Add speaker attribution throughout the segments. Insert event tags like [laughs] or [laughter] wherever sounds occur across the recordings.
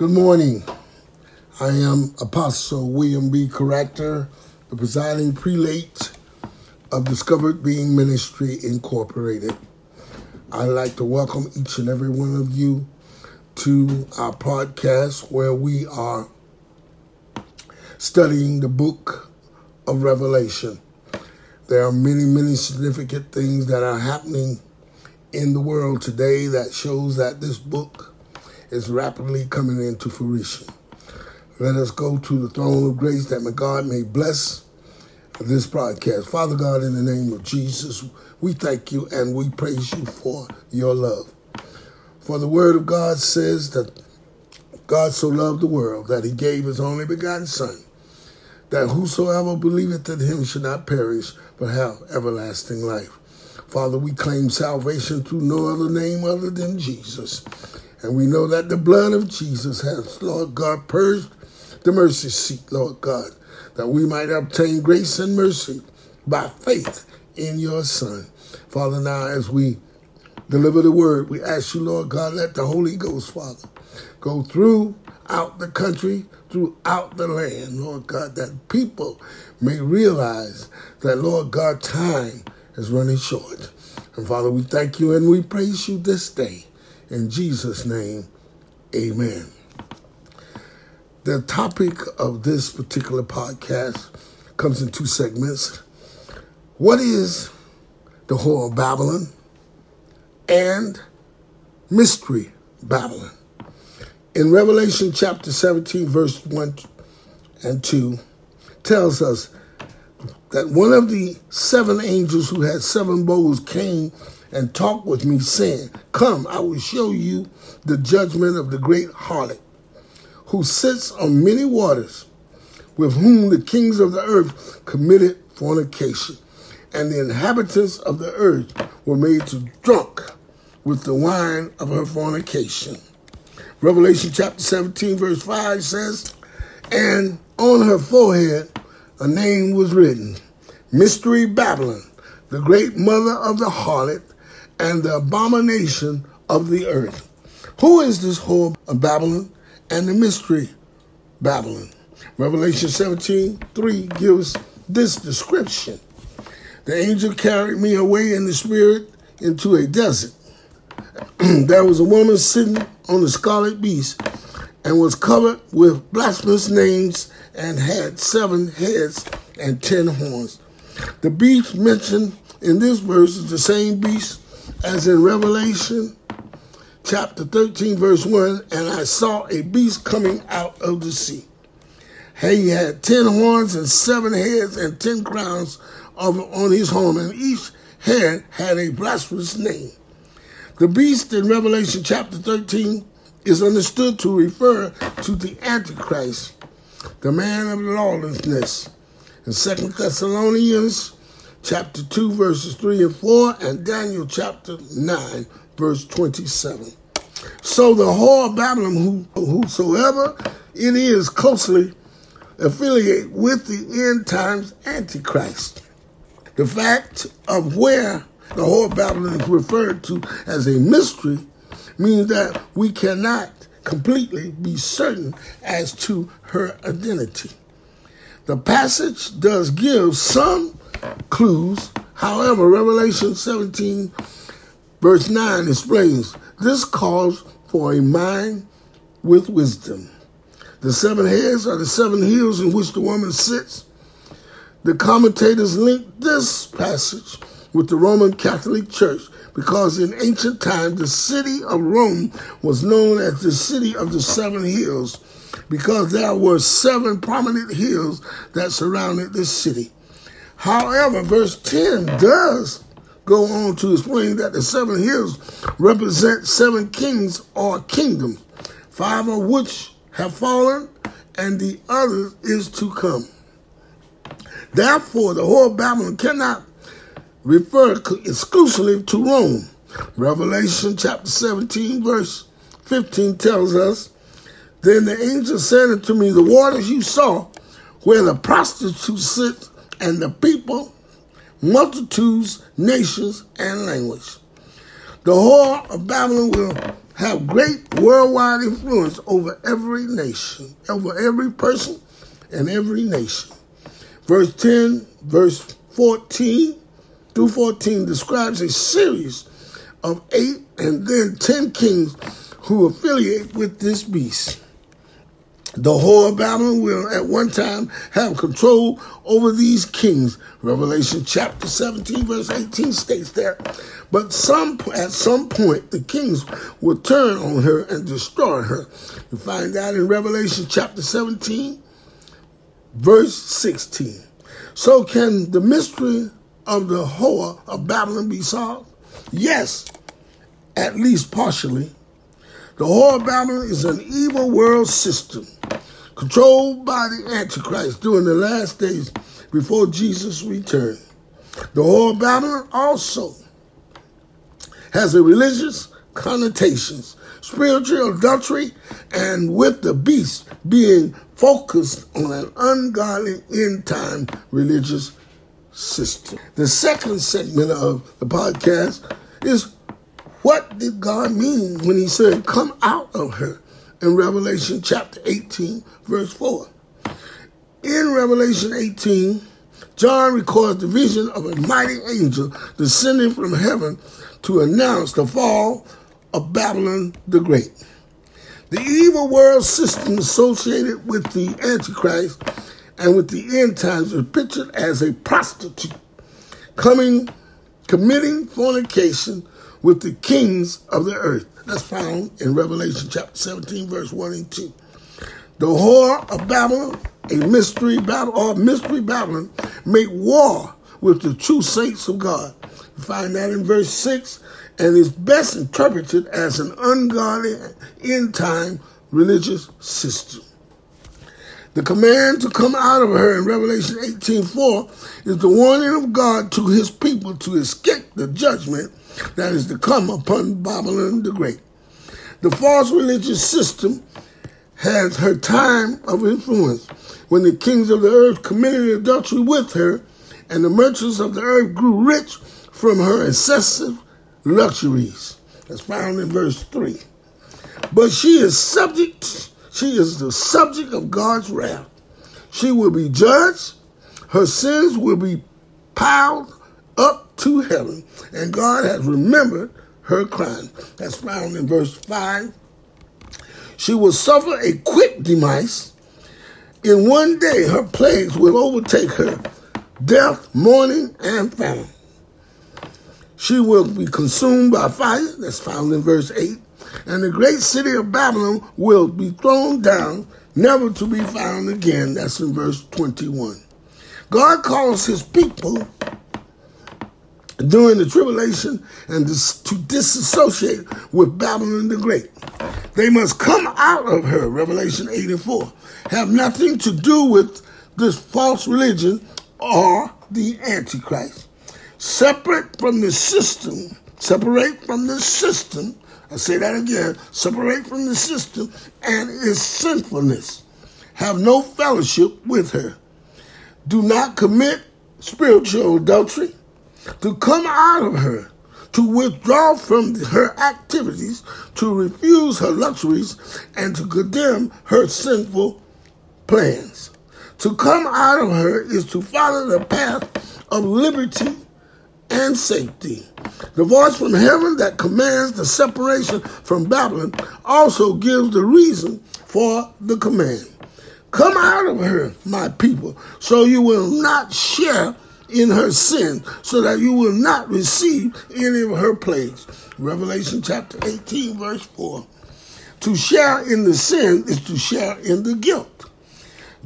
Speaker 1: Good morning. I am Apostle William B. Caractor, the presiding prelate of Discovered Being Ministry Incorporated. I'd like to welcome each and every one of you to our podcast where we are studying the book of Revelation. There are many, many significant things that are happening in the world today that shows that this book is rapidly coming into fruition. Let us go to the throne of grace that my God may bless this broadcast. Father God, in the name of Jesus, we thank you and we praise you for your love. For the word of God says that God so loved the world that he gave his only begotten Son, that whosoever believeth in him should not perish, but have everlasting life. Father, we claim salvation through no other name other than Jesus. And we know that the blood of Jesus has, Lord God, purged the mercy seat, Lord God, that we might obtain grace and mercy by faith in your Son. Father, now as we deliver the word, we ask you, Lord God, let the Holy Ghost, Father, go throughout the country, throughout the land, Lord God, that people may realize that, Lord God, time is running short. And Father, we thank you and we praise you this day. In Jesus' name, amen. The topic of this particular podcast comes in two segments. What is the Whore of Babylon and Mystery Babylon? In Revelation chapter 17, verse 1 and 2, tells us that one of the seven angels who had seven bowls came and talked with me, saying, Come, I will show you the judgment of the great harlot, who sits on many waters, with whom the kings of the earth committed fornication, and the inhabitants of the earth were made to drunk with the wine of her fornication. Revelation chapter 17, verse 5 says, And on her forehead a name was written Mystery Babylon, the great mother of the harlot and the abomination of the earth. Who is this whore of Babylon and the mystery Babylon? Revelation 17 3 gives this description. The angel carried me away in the spirit into a desert. [clears throat] there was a woman sitting on the scarlet beast and was covered with blasphemous names and had seven heads and ten horns. The beast mentioned in this verse is the same beast as in Revelation chapter 13, verse 1 And I saw a beast coming out of the sea. He had ten horns and seven heads and ten crowns on his horn, and each head had a blasphemous name. The beast in Revelation chapter 13 is understood to refer to the Antichrist, the man of lawlessness. In 2 Thessalonians chapter 2, verses 3 and 4, and Daniel chapter 9, verse 27. So the whore Babylon, who, whosoever it is closely affiliate with the end times Antichrist. The fact of where the whore Babylon is referred to as a mystery means that we cannot completely be certain as to her identity. The passage does give some clues. However, Revelation 17, verse 9 explains this calls for a mind with wisdom. The seven heads are the seven hills in which the woman sits. The commentators link this passage with the Roman Catholic Church because in ancient times the city of Rome was known as the city of the seven hills because there were seven prominent hills that surrounded the city. However, verse 10 does go on to explain that the seven hills represent seven kings or kingdoms, five of which have fallen, and the other is to come. Therefore, the whole Babylon cannot refer exclusively to Rome. Revelation chapter 17, verse 15 tells us Then the angel said unto me, The waters you saw where the prostitutes sit and the people, multitudes, nations, and language. The whore of Babylon will have great worldwide influence over every nation, over every person and every nation. Verse 10, verse 14 through 14 describes a series of eight and then 10 kings who affiliate with this beast. The whole of Babylon will at one time have control over these kings. Revelation chapter 17, verse 18 states that. But some at some point the kings will turn on her and destroy her. You find that in Revelation chapter 17, verse 16. So can the mystery of the whore of Babylon be solved? Yes, at least partially. The whore of Babylon is an evil world system controlled by the Antichrist during the last days before Jesus' return. The whore of Babylon also has a religious connotations, spiritual adultery, and with the beast being focused on an ungodly end time religious system. The second segment of the podcast is what did God mean when he said, Come out of her in Revelation chapter 18, verse 4? In Revelation 18, John records the vision of a mighty angel descending from heaven to announce the fall of Babylon the Great. The evil world system associated with the Antichrist and with the end times is pictured as a prostitute coming, committing fornication with the kings of the earth. That's found in Revelation chapter 17, verse 1 and 2. The whore of Babylon, a mystery Babylon, or mystery Babylon, make war with the true saints of God. You find that in verse 6, and is best interpreted as an ungodly end time religious system. The command to come out of her in Revelation 18:4 is the warning of God to his people to escape the judgment that is to come upon Babylon the Great. The false religious system has her time of influence when the kings of the earth committed adultery with her and the merchants of the earth grew rich from her excessive luxuries. That's found in verse 3. But she is subject she is the subject of God's wrath. She will be judged. Her sins will be piled up to heaven. And God has remembered her crime. That's found in verse 5. She will suffer a quick demise. In one day, her plagues will overtake her death, mourning, and famine. She will be consumed by fire. That's found in verse 8 and the great city of Babylon will be thrown down, never to be found again. That's in verse 21. God calls his people during the tribulation and to disassociate with Babylon the Great. They must come out of her, Revelation 8 and 4. Have nothing to do with this false religion or the Antichrist. Separate from the system, separate from the system I say that again separate from the system and its sinfulness. Have no fellowship with her. Do not commit spiritual adultery. To come out of her, to withdraw from her activities, to refuse her luxuries, and to condemn her sinful plans. To come out of her is to follow the path of liberty and safety. The voice from heaven that commands the separation from Babylon also gives the reason for the command. Come out of her, my people, so you will not share in her sin, so that you will not receive any of her plagues. Revelation chapter 18, verse 4. To share in the sin is to share in the guilt.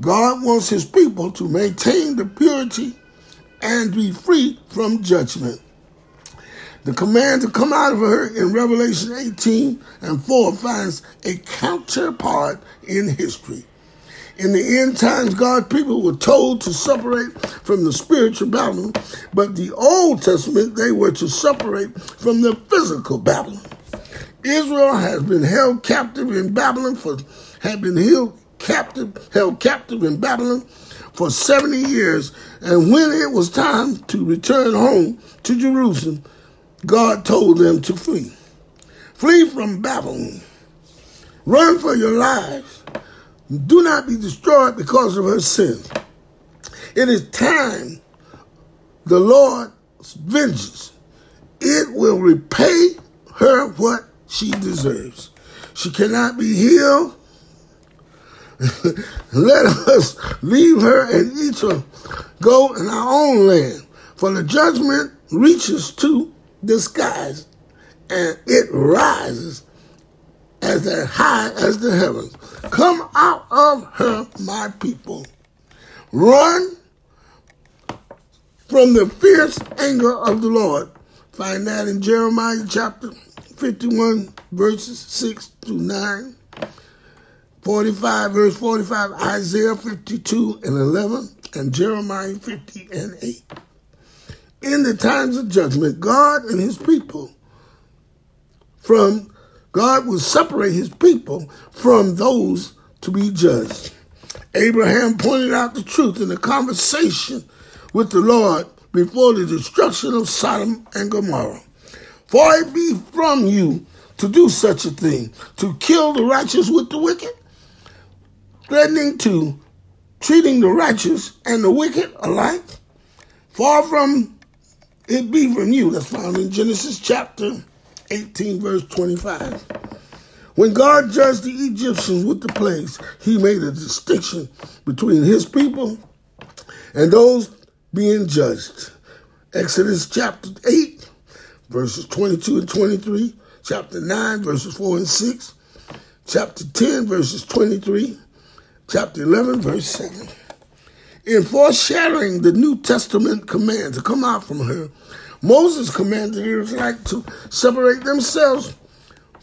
Speaker 1: God wants his people to maintain the purity and be free from judgment. The command to come out of her in Revelation 18 and 4 finds a counterpart in history. In the end times, God's people were told to separate from the spiritual Babylon, but the Old Testament, they were to separate from the physical Babylon. Israel has been held captive in Babylon for, had been held captive, held captive in Babylon for 70 years, and when it was time to return home to Jerusalem, God told them to flee. Flee from Babylon. Run for your lives. Do not be destroyed because of her sins. It is time the Lord's vengeance. It will repay her what she deserves. She cannot be healed. [laughs] Let us leave her and each her go in our own land, for the judgment reaches to the skies, and it rises as high as the heavens. Come out of her, my people. Run from the fierce anger of the Lord. Find that in Jeremiah chapter 51, verses 6 to 9. 45, verse 45, Isaiah 52 and 11, and Jeremiah 50 and 8. In the times of judgment, God and his people from God will separate his people from those to be judged. Abraham pointed out the truth in a conversation with the Lord before the destruction of Sodom and Gomorrah. For it be from you to do such a thing, to kill the righteous with the wicked, threatening to treating the righteous and the wicked alike. Far from it be from you. That's found in Genesis chapter 18, verse 25. When God judged the Egyptians with the plagues, he made a distinction between his people and those being judged. Exodus chapter 8, verses 22 and 23, chapter 9, verses 4 and 6, chapter 10, verses 23, chapter 11, verse 7. In foreshadowing the New Testament command to come out from her, Moses commanded Israelites to separate themselves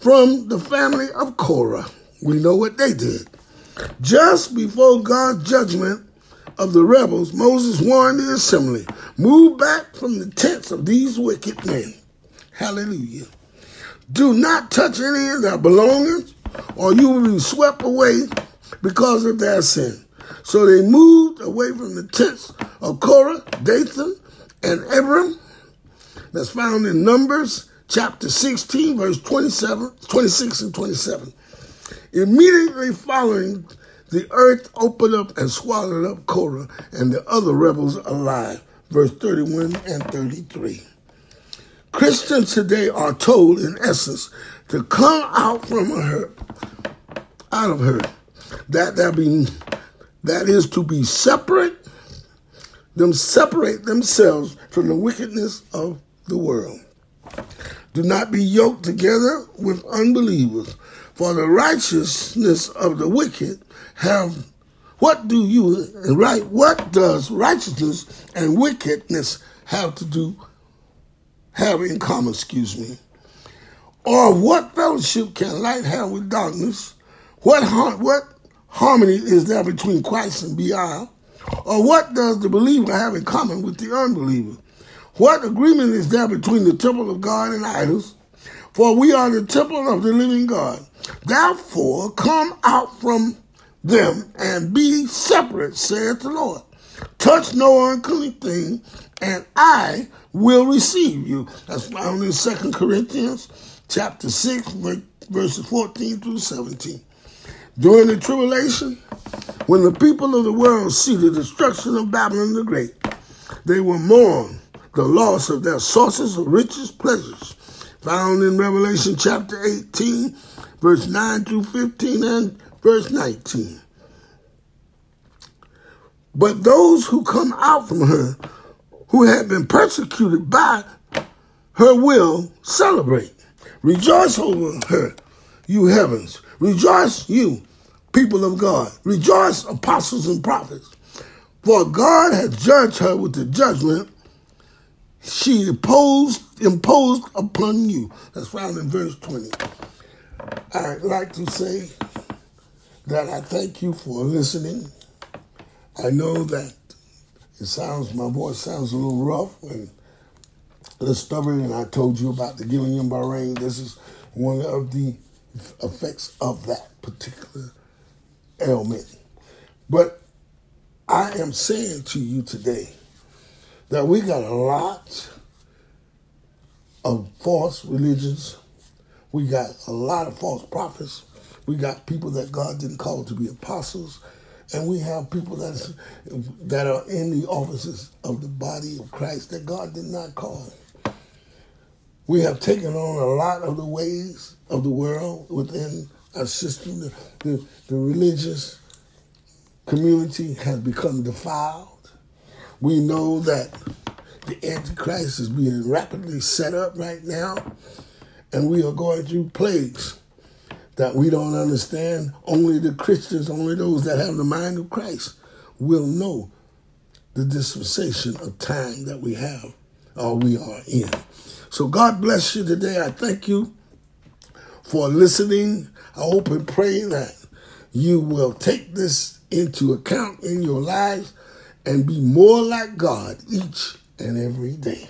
Speaker 1: from the family of Korah. We know what they did. Just before God's judgment of the rebels, Moses warned the assembly, move back from the tents of these wicked men. Hallelujah. Do not touch any of their belongings, or you will be swept away because of their sin. So they moved away from the tents of Korah, Dathan, and Abiram that's found in Numbers chapter 16, verse 27, 26 and 27. Immediately following, the earth opened up and swallowed up Korah and the other rebels alive. Verse 31 and 33. Christians today are told, in essence, to come out from her, out of her. That that being, that is to be separate, them separate themselves from the wickedness of the world. Do not be yoked together with unbelievers, for the righteousness of the wicked have what do you right what does righteousness and wickedness have to do have in common, excuse me? Or what fellowship can light have with darkness? What what harmony is there between Christ and Belial? Or what does the believer have in common with the unbeliever? What agreement is there between the temple of God and idols? For we are the temple of the living God. Therefore, come out from them and be separate, saith the Lord. Touch no unclean thing, and I will receive you. That's found in 2 Corinthians chapter 6, verses 14 through 17. During the tribulation, when the people of the world see the destruction of Babylon the Great, they will mourn the loss of their sources of riches, pleasures, found in Revelation chapter 18, verse 9 through 15 and verse 19. But those who come out from her, who have been persecuted by her, will celebrate. Rejoice over her, you heavens. Rejoice, you people of God. Rejoice, apostles and prophets. For God has judged her with the judgment she imposed, imposed upon you. That's found in verse 20. I'd like to say that I thank you for listening. I know that it sounds, my voice sounds a little rough and a little stubborn, and I told you about the Guillain-Barré. This is one of the effects of that particular ailment. But I am saying to you today that we got a lot of false religions, We got a lot of false prophets. We got people that God didn't call to be apostles. And we have people that's, that are in the offices of the body of Christ that God did not call. We have taken on a lot of the ways of the world within our system. The, the, the religious community has become defiled. We know that the Antichrist is being rapidly set up right now, and we are going through plagues that we don't understand. Only the Christians, only those that have the mind of Christ will know the dispensation of time that we have or we are in. So God bless you today. I thank you for listening. I hope and pray that you will take this into account in your lives and be more like God each and every day.